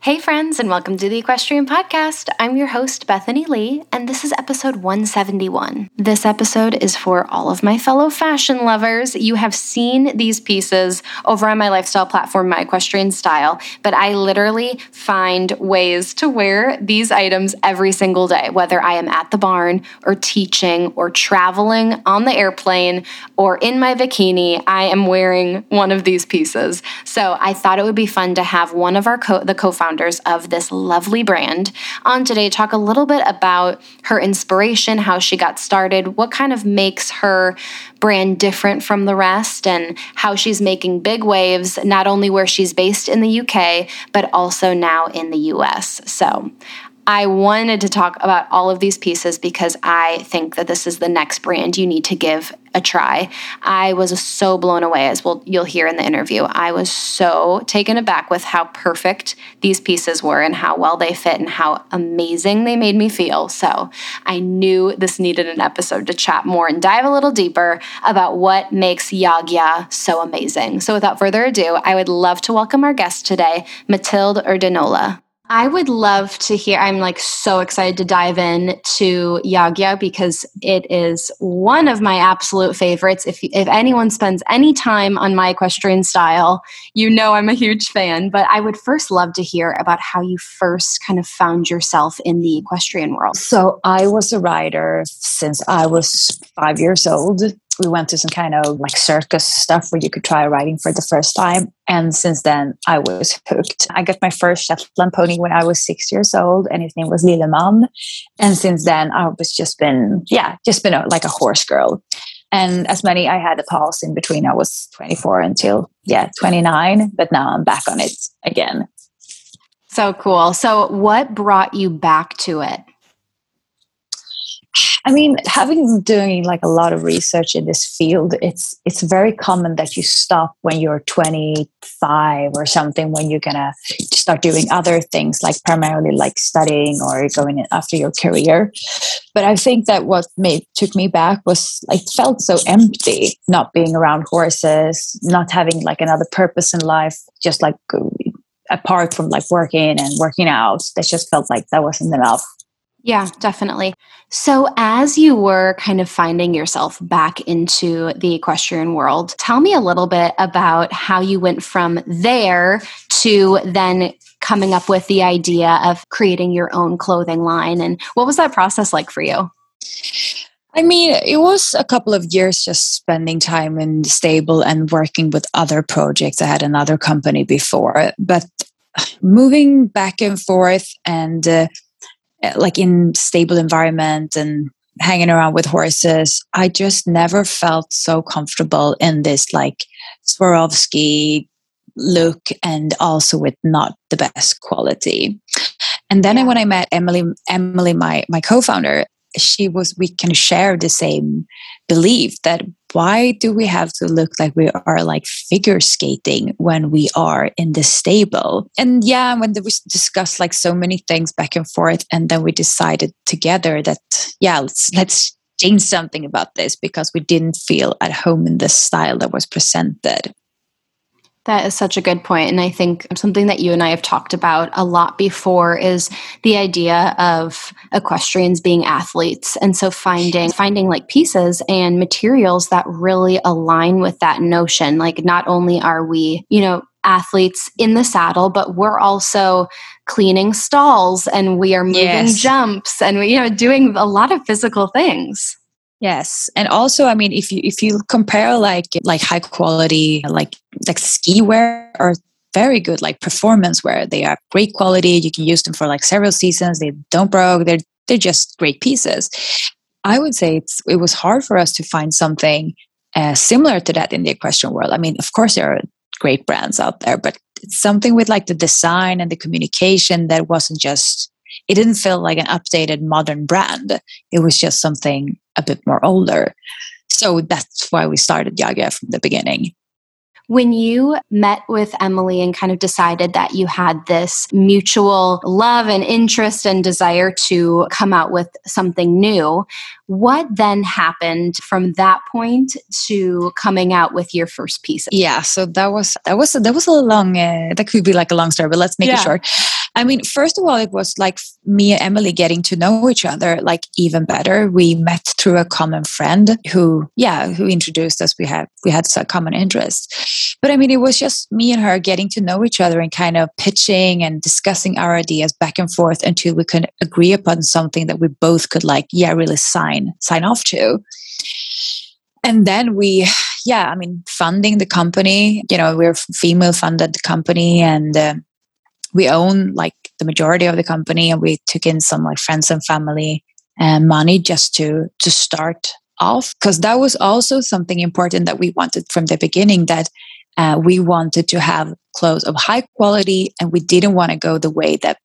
Hey, friends, and welcome to the Equestrian Podcast. I'm your host, Bethany Lee, and this is episode 171. This episode is for all of my fellow fashion lovers. You have seen these pieces over on my lifestyle platform, My Equestrian Style, but I literally find ways to wear these items every single day, whether I am at the barn or teaching or traveling on the airplane or in my bikini. I am wearing one of these pieces. So I thought it would be fun to have one of our co- the co-founders founders of this lovely brand, on today talk a little bit about her inspiration, how she got started, what kind of makes her brand different from the rest, and how she's making big waves, not only where she's based in the UK, but also now in the US. So I wanted to talk about all of these pieces because I think that this is the next brand you need to give a try. I was so blown away, as well you'll hear in the interview. I was so taken aback with how perfect these pieces were and how well they fit and how amazing they made me feel. So I knew this needed an episode to chat more and dive a little deeper about what makes Yagya so amazing. So without further ado, I would love to welcome our guest today, Matilde Urdinola. I would love to hear. I'm like so excited to dive in to Yagya because it is one of my absolute favorites. If if anyone spends any time on my equestrian style, you know I'm a huge fan. But I would first love to hear about how you first kind of found yourself in the equestrian world. So I was a rider since I was five years old we went to some kind of like circus stuff where you could try riding for the first time. And since then, I was hooked. I got my first Shetland pony when I was six years old, and his name was Lilleman. And since then, I was just been, yeah, just been a, like a horse girl. And as many, I had a pause in between. I was 24 until, yeah, 29, but now I'm back on it again. So cool. So, what brought you back to it? I mean, having doing like a lot of research in this field, it's it's very common that you stop when you're 25 or something when you're gonna start doing other things like primarily like studying or going after your career. But I think that what made took me back was like felt so empty, not being around horses, not having like another purpose in life, just like apart from like working and working out. That just felt like that wasn't enough. Yeah, definitely. So, as you were kind of finding yourself back into the equestrian world, tell me a little bit about how you went from there to then coming up with the idea of creating your own clothing line. And what was that process like for you? I mean, it was a couple of years just spending time in the stable and working with other projects. I had another company before, but moving back and forth and uh, like in stable environment and hanging around with horses i just never felt so comfortable in this like Swarovski look and also with not the best quality and then yeah. when i met emily emily my my co-founder she was we can share the same belief that why do we have to look like we are like figure skating when we are in the stable? And yeah when we discussed like so many things back and forth and then we decided together that yeah let's let's change something about this because we didn't feel at home in the style that was presented that is such a good point. And I think something that you and I have talked about a lot before is the idea of equestrians being athletes. And so finding finding like pieces and materials that really align with that notion. Like not only are we, you know, athletes in the saddle, but we're also cleaning stalls and we are moving yes. jumps and we, you know, doing a lot of physical things. Yes, and also, I mean, if you if you compare like like high quality like like ski wear or very good like performance wear, they are great quality. You can use them for like several seasons. They don't broke. They're they're just great pieces. I would say it's it was hard for us to find something uh, similar to that in the equestrian world. I mean, of course, there are great brands out there, but something with like the design and the communication that wasn't just it didn't feel like an updated modern brand. It was just something a bit more older. So that's why we started Yagya from the beginning. When you met with Emily and kind of decided that you had this mutual love and interest and desire to come out with something new, what then happened from that point to coming out with your first piece? Yeah, so that was that was that was a long uh, that could be like a long story, but let's make yeah. it short. I mean, first of all, it was like me and Emily getting to know each other like even better. We met through a common friend who, yeah, who introduced us. We had we had a common interest, but I mean, it was just me and her getting to know each other and kind of pitching and discussing our ideas back and forth until we could agree upon something that we both could like, yeah, really sign sign off to and then we yeah i mean funding the company you know we're female funded company and uh, we own like the majority of the company and we took in some like friends and family and money just to to start off because that was also something important that we wanted from the beginning that uh, we wanted to have clothes of high quality and we didn't want to go the way that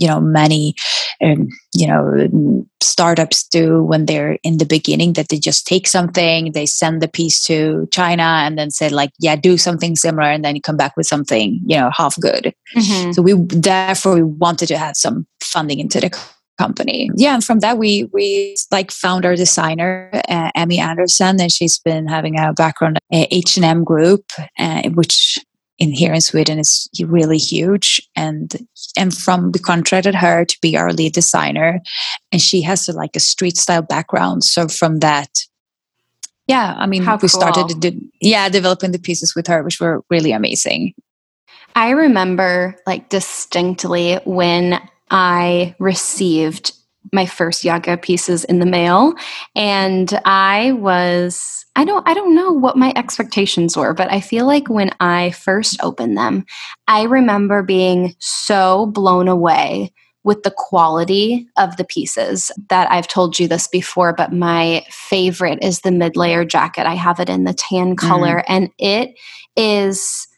you know many um, you know startups do when they're in the beginning that they just take something they send the piece to china and then say like yeah do something similar and then you come back with something you know half good mm-hmm. so we therefore we wanted to have some funding into the company yeah and from that we we like found our designer uh, emmy anderson and she's been having a background at h&m group uh, which in here in Sweden is really huge. And and from we contracted her to be our lead designer, and she has a, like a street style background. So from that, yeah, I mean, How we cool. started to do, yeah developing the pieces with her, which were really amazing. I remember like distinctly when I received my first Yagya pieces in the mail and I was I don't I don't know what my expectations were but I feel like when I first opened them I remember being so blown away with the quality of the pieces that I've told you this before but my favorite is the mid-layer jacket I have it in the tan color mm. and it is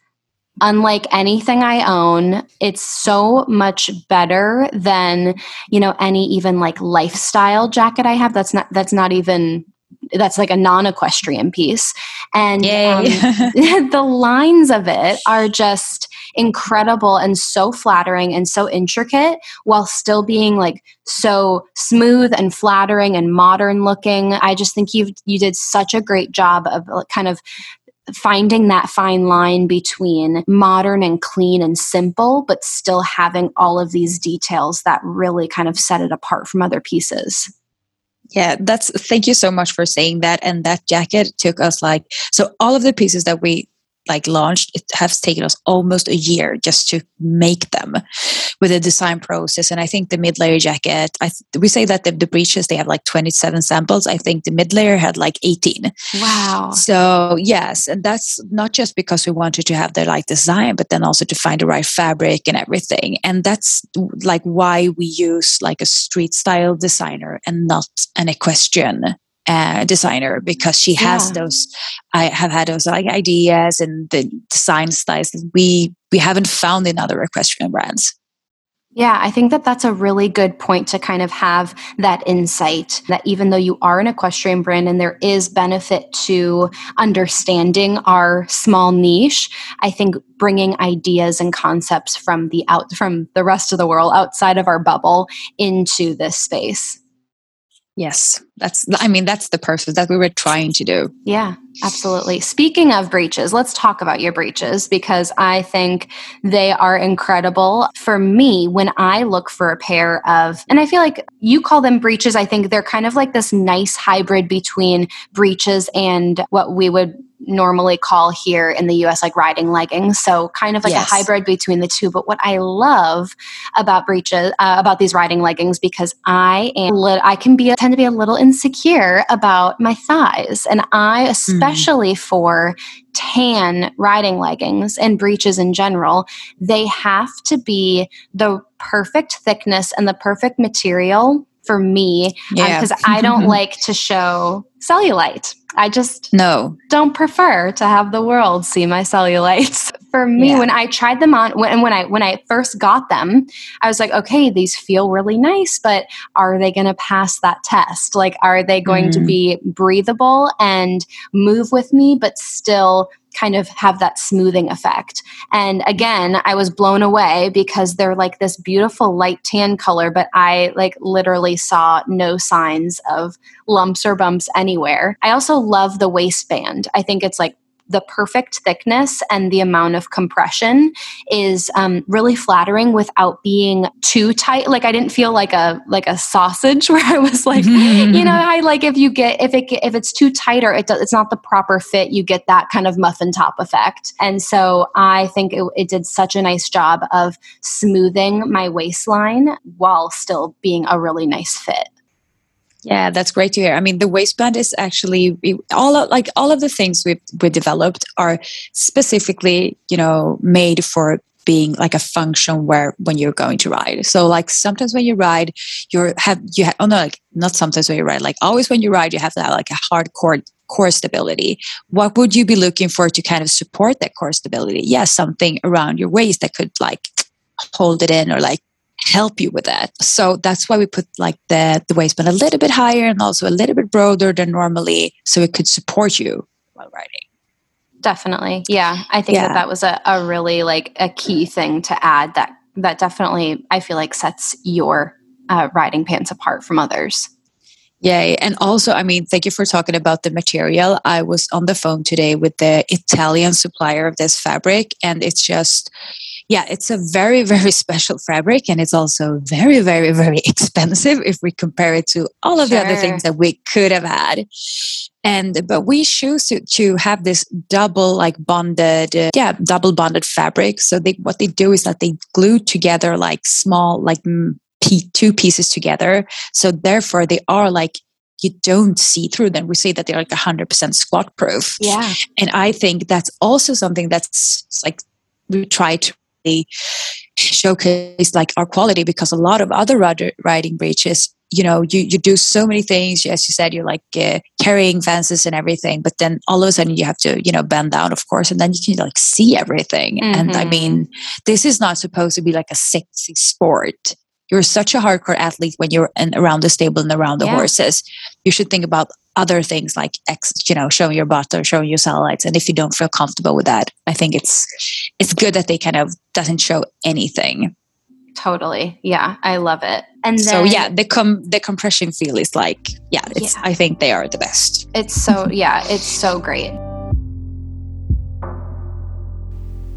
unlike anything I own. It's so much better than, you know, any even like lifestyle jacket I have. That's not that's not even that's like a non-equestrian piece and um, the lines of it are just incredible and so flattering and so intricate while still being like so smooth and flattering and modern looking i just think you you did such a great job of kind of finding that fine line between modern and clean and simple, but still having all of these details that really kind of set it apart from other pieces. Yeah, that's thank you so much for saying that. And that jacket took us like so all of the pieces that we like launched it has taken us almost a year just to make them with the design process. And i think the mid-layer jacket I th- we say that the, the breeches they have like 27 samples. I think the mid-layer had like 18 wow. So yes and that's not just because we wanted to have the right design but then also to find the right fabric and everything. And that's like why we use like a street style designer and not an equestrian uh, designer because she has yeah. those i have had those like ideas and the design styles that we we haven't found in other equestrian brands yeah, I think that that's a really good point to kind of have that insight that even though you are an equestrian brand and there is benefit to understanding our small niche, I think bringing ideas and concepts from the out from the rest of the world outside of our bubble into this space. Yes, that's, I mean, that's the purpose that we were trying to do. Yeah, absolutely. Speaking of breeches, let's talk about your breeches because I think they are incredible. For me, when I look for a pair of, and I feel like you call them breeches, I think they're kind of like this nice hybrid between breeches and what we would normally call here in the US like riding leggings. So kind of like yes. a hybrid between the two. But what I love about breeches, uh, about these riding leggings, because I am, li- I can be, tend to be a little insecure about my thighs. And I, mm-hmm. especially mm. for tan riding leggings and breeches in general, they have to be the perfect thickness and the perfect material for me because um, I don't like to show cellulite. I just no don't prefer to have the world see my cellulite. for me yeah. when I tried them on when, when I when I first got them, I was like, okay, these feel really nice, but are they going to pass that test? Like, are they going mm. to be breathable and move with me, but still kind of have that smoothing effect. And again, I was blown away because they're like this beautiful light tan color, but I like literally saw no signs of lumps or bumps anywhere. I also love the waistband. I think it's like the perfect thickness and the amount of compression is um, really flattering without being too tight. Like I didn't feel like a like a sausage where I was like, you know, I like if you get if it if it's too tight or it does, it's not the proper fit, you get that kind of muffin top effect. And so I think it, it did such a nice job of smoothing my waistline while still being a really nice fit. Yeah, that's great to hear. I mean, the waistband is actually all like all of the things we've we developed are specifically, you know, made for being like a function where when you're going to ride. So like sometimes when you ride, you're have you have oh no like not sometimes when you ride like always when you ride you have to have like a hard core core stability. What would you be looking for to kind of support that core stability? Yes, yeah, something around your waist that could like hold it in or like help you with that. So that's why we put like the, the waistband a little bit higher and also a little bit broader than normally so it could support you while riding. Definitely. Yeah. I think yeah. that that was a, a really like a key thing to add that that definitely I feel like sets your uh, riding pants apart from others. Yay. And also, I mean, thank you for talking about the material. I was on the phone today with the Italian supplier of this fabric, and it's just, yeah, it's a very, very special fabric. And it's also very, very, very expensive if we compare it to all of sure. the other things that we could have had. And, but we choose to, to have this double, like bonded, uh, yeah, double bonded fabric. So they, what they do is that they glue together like small, like two pieces together. So therefore, they are like you don't see through them. We say that they're like 100% squat proof. Yeah. And I think that's also something that's like we try to showcase like our quality because a lot of other riding breaches you know you, you do so many things as you said you're like uh, carrying fences and everything but then all of a sudden you have to you know bend down of course and then you can like see everything mm-hmm. and i mean mm-hmm. this is not supposed to be like a sexy sport you're such a hardcore athlete when you're in, around the stable and around the yeah. horses. You should think about other things like X, you know showing your butt or showing your satellites. And if you don't feel comfortable with that i think it's it's good that they kind of doesn't show anything. Totally. Yeah i love it. And then, so yeah the com the compression feel is like yeah it's yeah. i think they are the best. It's so yeah it's so great.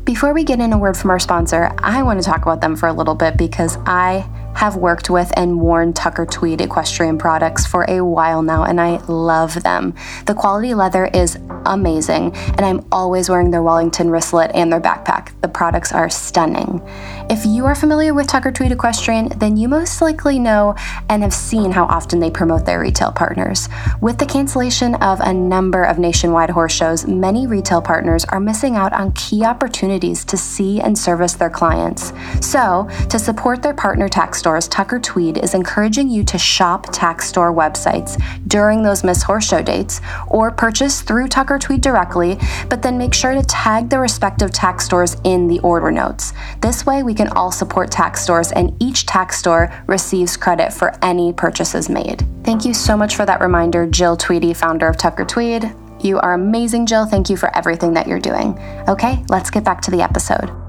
Before we get in a word from our sponsor, I want to talk about them for a little bit because I have worked with and worn Tucker Tweed equestrian products for a while now, and I love them. The quality leather is amazing, and I'm always wearing their Wellington wristlet and their backpack. The products are stunning. If you are familiar with Tucker Tweed Equestrian, then you most likely know and have seen how often they promote their retail partners. With the cancellation of a number of nationwide horse shows, many retail partners are missing out on key opportunities to see and service their clients. So, to support their partner tack stores, Tucker Tweed is encouraging you to shop tack store websites during those Miss horse show dates or purchase through Tucker Tweed directly, but then make sure to tag the respective tack stores in the order notes. This way, we can all support tack stores, and each tack store receives credit for any purchases made. Thank you so much for that reminder, Jill Tweedy, founder of Tucker Tweed. You are amazing, Jill. Thank you for everything that you're doing. Okay, let's get back to the episode.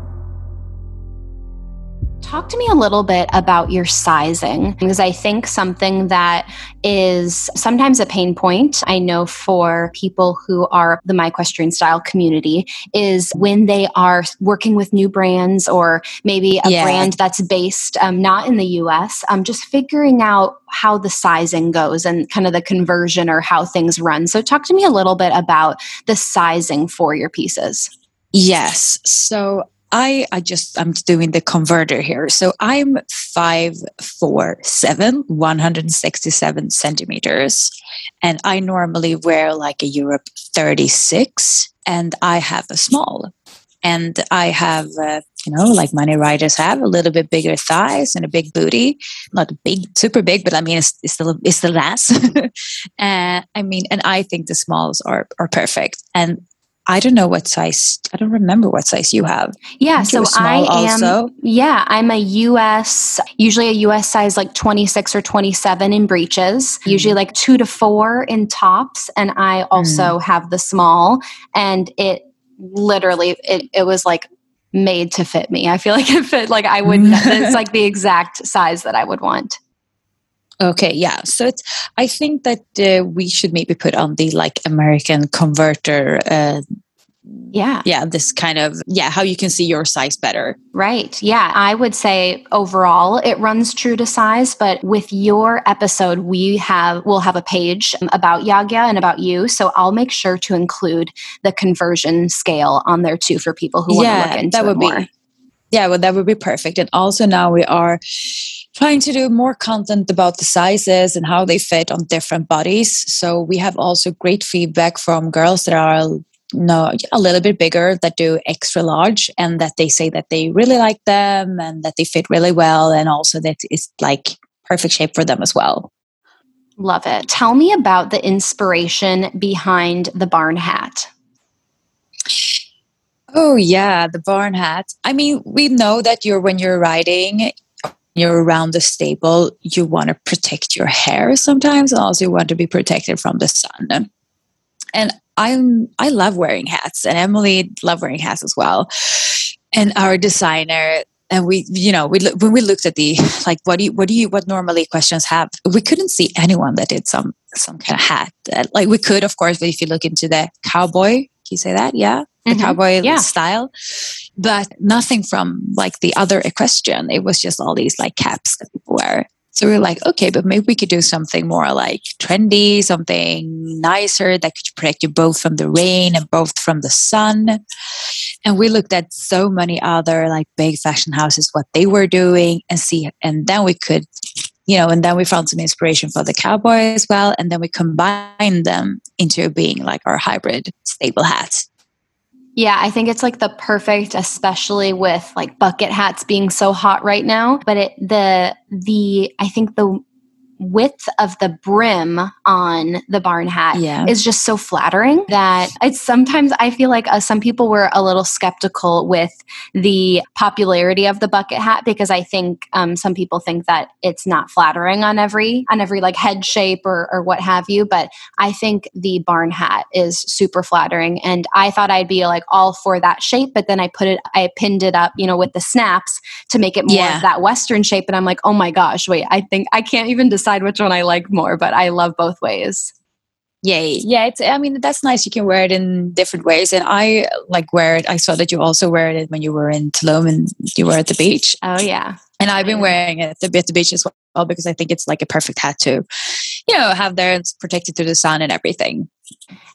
Talk to me a little bit about your sizing because I think something that is sometimes a pain point. I know for people who are the My Equestrian Style community is when they are working with new brands or maybe a yeah. brand that's based um, not in the US, um, just figuring out how the sizing goes and kind of the conversion or how things run. So, talk to me a little bit about the sizing for your pieces. Yes. So I I just I'm doing the converter here. So I'm five four seven, 167 centimeters. And I normally wear like a Europe 36 and I have a small. And I have, uh, you know, like many riders have a little bit bigger thighs and a big booty. Not big, super big, but I mean, it's, it's still it's still less. and I mean, and I think the smalls are are perfect. And I don't know what size. I don't remember what size you have. Yeah, so I am. Also. Yeah, I'm a US, usually a US size like 26 or 27 in breeches, mm. usually like two to four in tops, and I also mm. have the small. And it literally, it it was like made to fit me. I feel like it fit. Like I would. it's like the exact size that I would want. Okay, yeah. So it's. I think that uh, we should maybe put on the like American converter. Uh, yeah. Yeah, this kind of yeah, how you can see your size better. Right. Yeah, I would say overall it runs true to size, but with your episode we have we'll have a page about Yagya and about you, so I'll make sure to include the conversion scale on there too for people who want to look into that would more. Be, yeah, well that would be perfect. And also now we are trying to do more content about the sizes and how they fit on different bodies. So we have also great feedback from girls that are no a little bit bigger that do extra large and that they say that they really like them and that they fit really well and also that it's like perfect shape for them as well. Love it. Tell me about the inspiration behind the barn hat. Oh yeah, the barn hat. I mean, we know that you're when you're riding, you're around the stable, you want to protect your hair sometimes, and also you want to be protected from the sun. And I'm I love wearing hats, and Emily love wearing hats as well. And our designer and we you know we when we looked at the like what do you what do you what normally questions have we couldn't see anyone that did some some kind of hat like we could of course but if you look into the cowboy can you say that yeah the mm-hmm. cowboy yeah. style but nothing from like the other equestrian. It was just all these like caps that people wear. So we were like, okay, but maybe we could do something more like trendy, something nicer that could protect you both from the rain and both from the sun. And we looked at so many other like big fashion houses, what they were doing, and see, and then we could, you know, and then we found some inspiration for the cowboy as well. And then we combined them into being like our hybrid stable hat. Yeah, I think it's like the perfect, especially with like bucket hats being so hot right now. But it the the I think the width of the brim on the barn hat yeah. is just so flattering that it's sometimes I feel like uh, some people were a little skeptical with the popularity of the bucket hat because I think um, some people think that it's not flattering on every on every like head shape or, or what have you. But I think the barn hat is super flattering, and I thought I'd be like all for that shape, but then I put it, I pinned it up, you know, with the snaps to make it more yeah. of that Western shape, and I'm like, oh my gosh, wait, I think I can't even decide decide which one I like more, but I love both ways. Yay. Yeah, it's I mean that's nice. You can wear it in different ways. And I like wear it. I saw that you also wear it when you were in Tulum and you were at the beach. Oh yeah. And I've been wearing it at the beach as well because I think it's like a perfect hat to, you know, have there. It's protected to the sun and everything.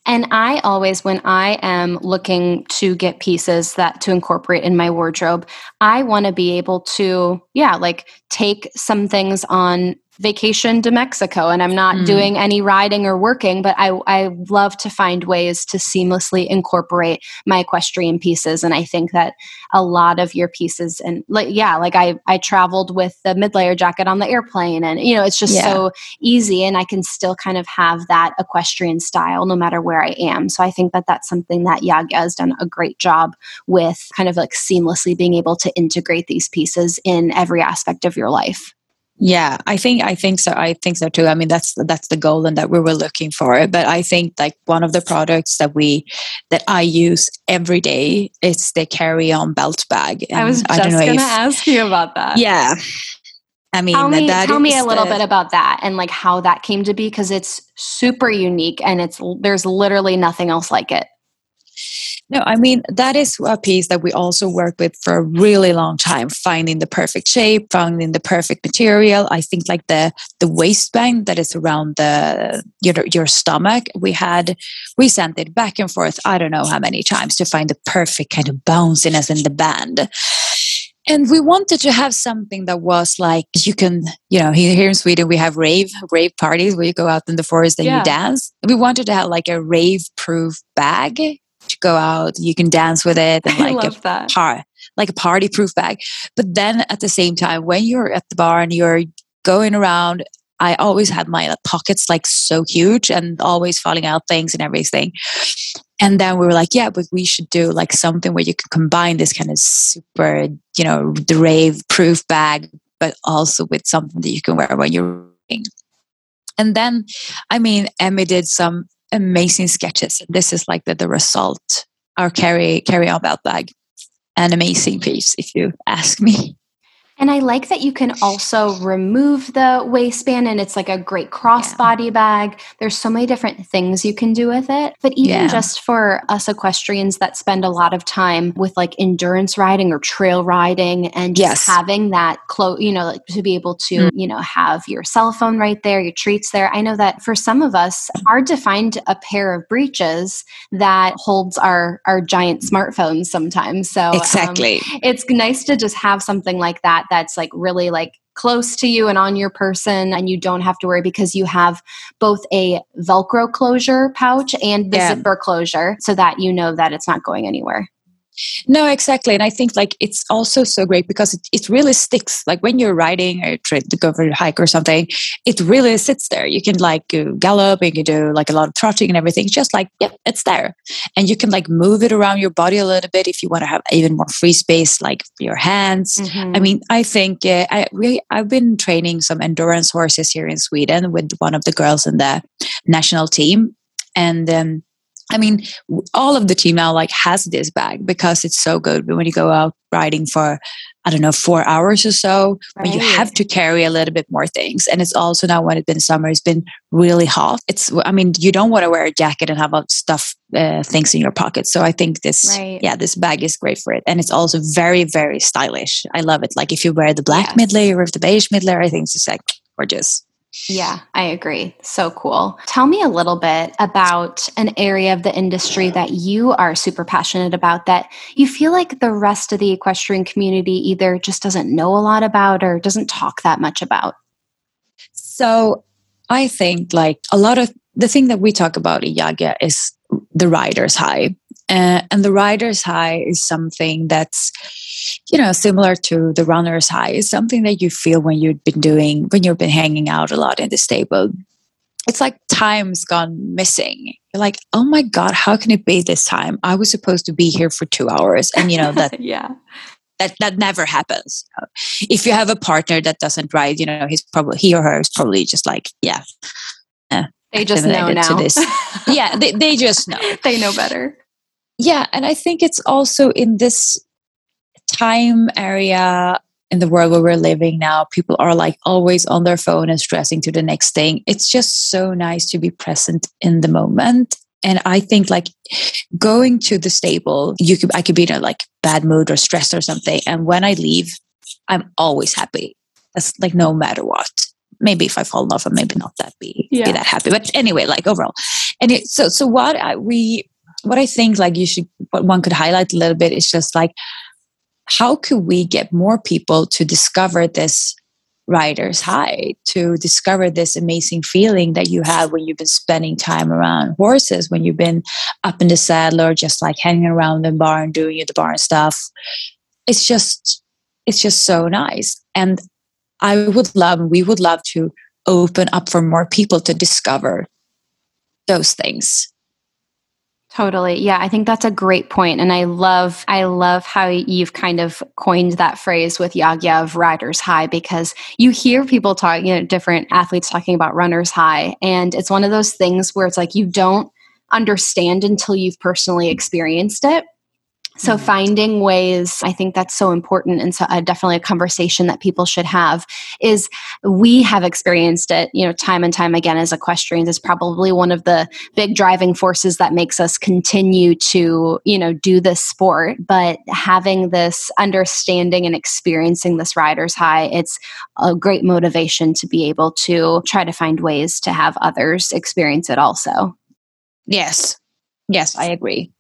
And I always, when I am looking to get pieces that to incorporate in my wardrobe, I want to be able to, yeah, like take some things on vacation to Mexico and I'm not mm. doing any riding or working, but I, I love to find ways to seamlessly incorporate my equestrian pieces. And I think that a lot of your pieces and like, yeah, like I, I traveled with the mid layer jacket on the airplane and, you know, it's just yeah. so easy and I can still kind of have that equestrian style no matter where I am. So I think that that's something that Yagya has done a great job with kind of like seamlessly being able to integrate these pieces in every aspect of your life. Yeah, I think I think so. I think so too. I mean, that's that's the goal and that we were looking for. It. But I think like one of the products that we that I use every day is the carry on belt bag. And I was just going to ask you about that. Yeah. I mean, tell me, tell me a little the, bit about that and like how that came to be because it's super unique and it's there's literally nothing else like it. No, I mean, that is a piece that we also work with for a really long time, finding the perfect shape, finding the perfect material. I think like the the waistband that is around the your, your stomach, we had, we sent it back and forth, I don't know how many times to find the perfect kind of bounciness in the band. And we wanted to have something that was like you can, you know, here in Sweden we have rave rave parties where you go out in the forest and yeah. you dance. We wanted to have like a rave proof bag to go out. You can dance with it and like a that. par like a party proof bag. But then at the same time, when you're at the bar and you're going around, I always had my pockets like so huge and always falling out things and everything. And then we were like, yeah, but we should do like something where you can combine this kind of super, you know, the rave proof bag, but also with something that you can wear when you're and then, I mean, Emmy did some amazing sketches. This is like the, the result. Our carry carry on belt bag, an amazing piece, if you ask me. And I like that you can also remove the waistband and it's like a great crossbody yeah. bag. There's so many different things you can do with it. But even yeah. just for us equestrians that spend a lot of time with like endurance riding or trail riding and just yes. having that close, you know, like to be able to, mm. you know, have your cell phone right there, your treats there. I know that for some of us, hard to find a pair of breeches that holds our our giant smartphones sometimes. So um, exactly. Um, it's nice to just have something like that that's like really like close to you and on your person and you don't have to worry because you have both a velcro closure pouch and the yeah. zipper closure so that you know that it's not going anywhere no, exactly. And I think like it's also so great because it, it really sticks. Like when you're riding or trying to go for a hike or something, it really sits there. You can like gallop, you can do like a lot of trotting and everything. It's just like, yep, it's there. And you can like move it around your body a little bit if you want to have even more free space, like your hands. Mm-hmm. I mean, I think uh, I really, I've been training some endurance horses here in Sweden with one of the girls in the national team. And um, I mean, all of the team now like has this bag because it's so good. But when you go out riding for, I don't know, four hours or so, right. you have to carry a little bit more things, and it's also now when it's been summer, it's been really hot. It's, I mean, you don't want to wear a jacket and have stuff, uh, things in your pocket. So I think this, right. yeah, this bag is great for it, and it's also very, very stylish. I love it. Like if you wear the black yes. mid layer or the beige mid layer, I think it's just like gorgeous. Yeah, I agree. So cool. Tell me a little bit about an area of the industry that you are super passionate about that you feel like the rest of the equestrian community either just doesn't know a lot about or doesn't talk that much about. So, I think like a lot of the thing that we talk about in Yagya is the rider's high. Uh, and the rider's high is something that's you know, similar to the runner's high, is something that you feel when you've been doing, when you've been hanging out a lot in the stable. It's like time's gone missing. You're like, oh my God, how can it be this time? I was supposed to be here for two hours. And, you know, that, yeah. That, that never happens. If you have a partner that doesn't ride, you know, he's probably he or her is probably just like, yeah, eh, they just know now. yeah, they, they just know. they know better. Yeah, and I think it's also in this time area in the world where we're living now, people are like always on their phone and stressing to the next thing. It's just so nice to be present in the moment. And I think like going to the stable, you could I could be in a like bad mood or stressed or something. And when I leave, I'm always happy. That's like no matter what. Maybe if I fall off, I'm maybe not that be, yeah. be that happy. But anyway, like overall. And it, so so what I, we what I think like you should what one could highlight a little bit is just like how could we get more people to discover this rider's high to discover this amazing feeling that you have when you've been spending time around horses when you've been up in the saddle or just like hanging around the barn doing the barn stuff? It's just it's just so nice. And i would love we would love to open up for more people to discover those things Totally. Yeah, I think that's a great point and I love I love how you've kind of coined that phrase with Yagya of riders high because you hear people talk, you know, different athletes talking about runners high and it's one of those things where it's like you don't understand until you've personally experienced it. So mm-hmm. finding ways, I think that's so important and so uh, definitely a conversation that people should have is we have experienced it, you know, time and time again as equestrians is probably one of the big driving forces that makes us continue to, you know, do this sport, but having this understanding and experiencing this rider's high, it's a great motivation to be able to try to find ways to have others experience it also. Yes. Yes, I agree.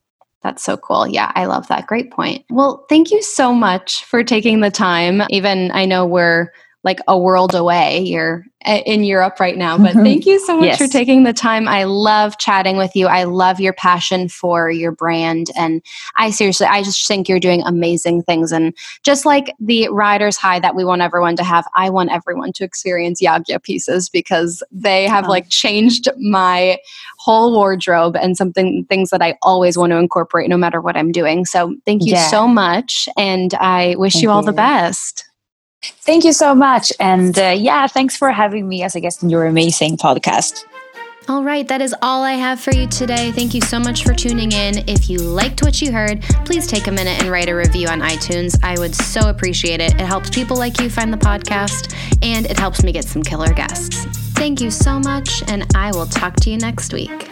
That's so cool. Yeah, I love that. Great point. Well, thank you so much for taking the time. Even I know we're like a world away. You're in Europe right now, but mm-hmm. thank you so much yes. for taking the time. I love chatting with you. I love your passion for your brand. And I seriously, I just think you're doing amazing things. And just like the rider's high that we want everyone to have, I want everyone to experience Yagya pieces because they have like changed my whole wardrobe and something things that I always want to incorporate no matter what I'm doing. So thank you yeah. so much. And I wish you all you. the best. Thank you so much. And uh, yeah, thanks for having me as a guest in your amazing podcast. All right, that is all I have for you today. Thank you so much for tuning in. If you liked what you heard, please take a minute and write a review on iTunes. I would so appreciate it. It helps people like you find the podcast and it helps me get some killer guests. Thank you so much, and I will talk to you next week.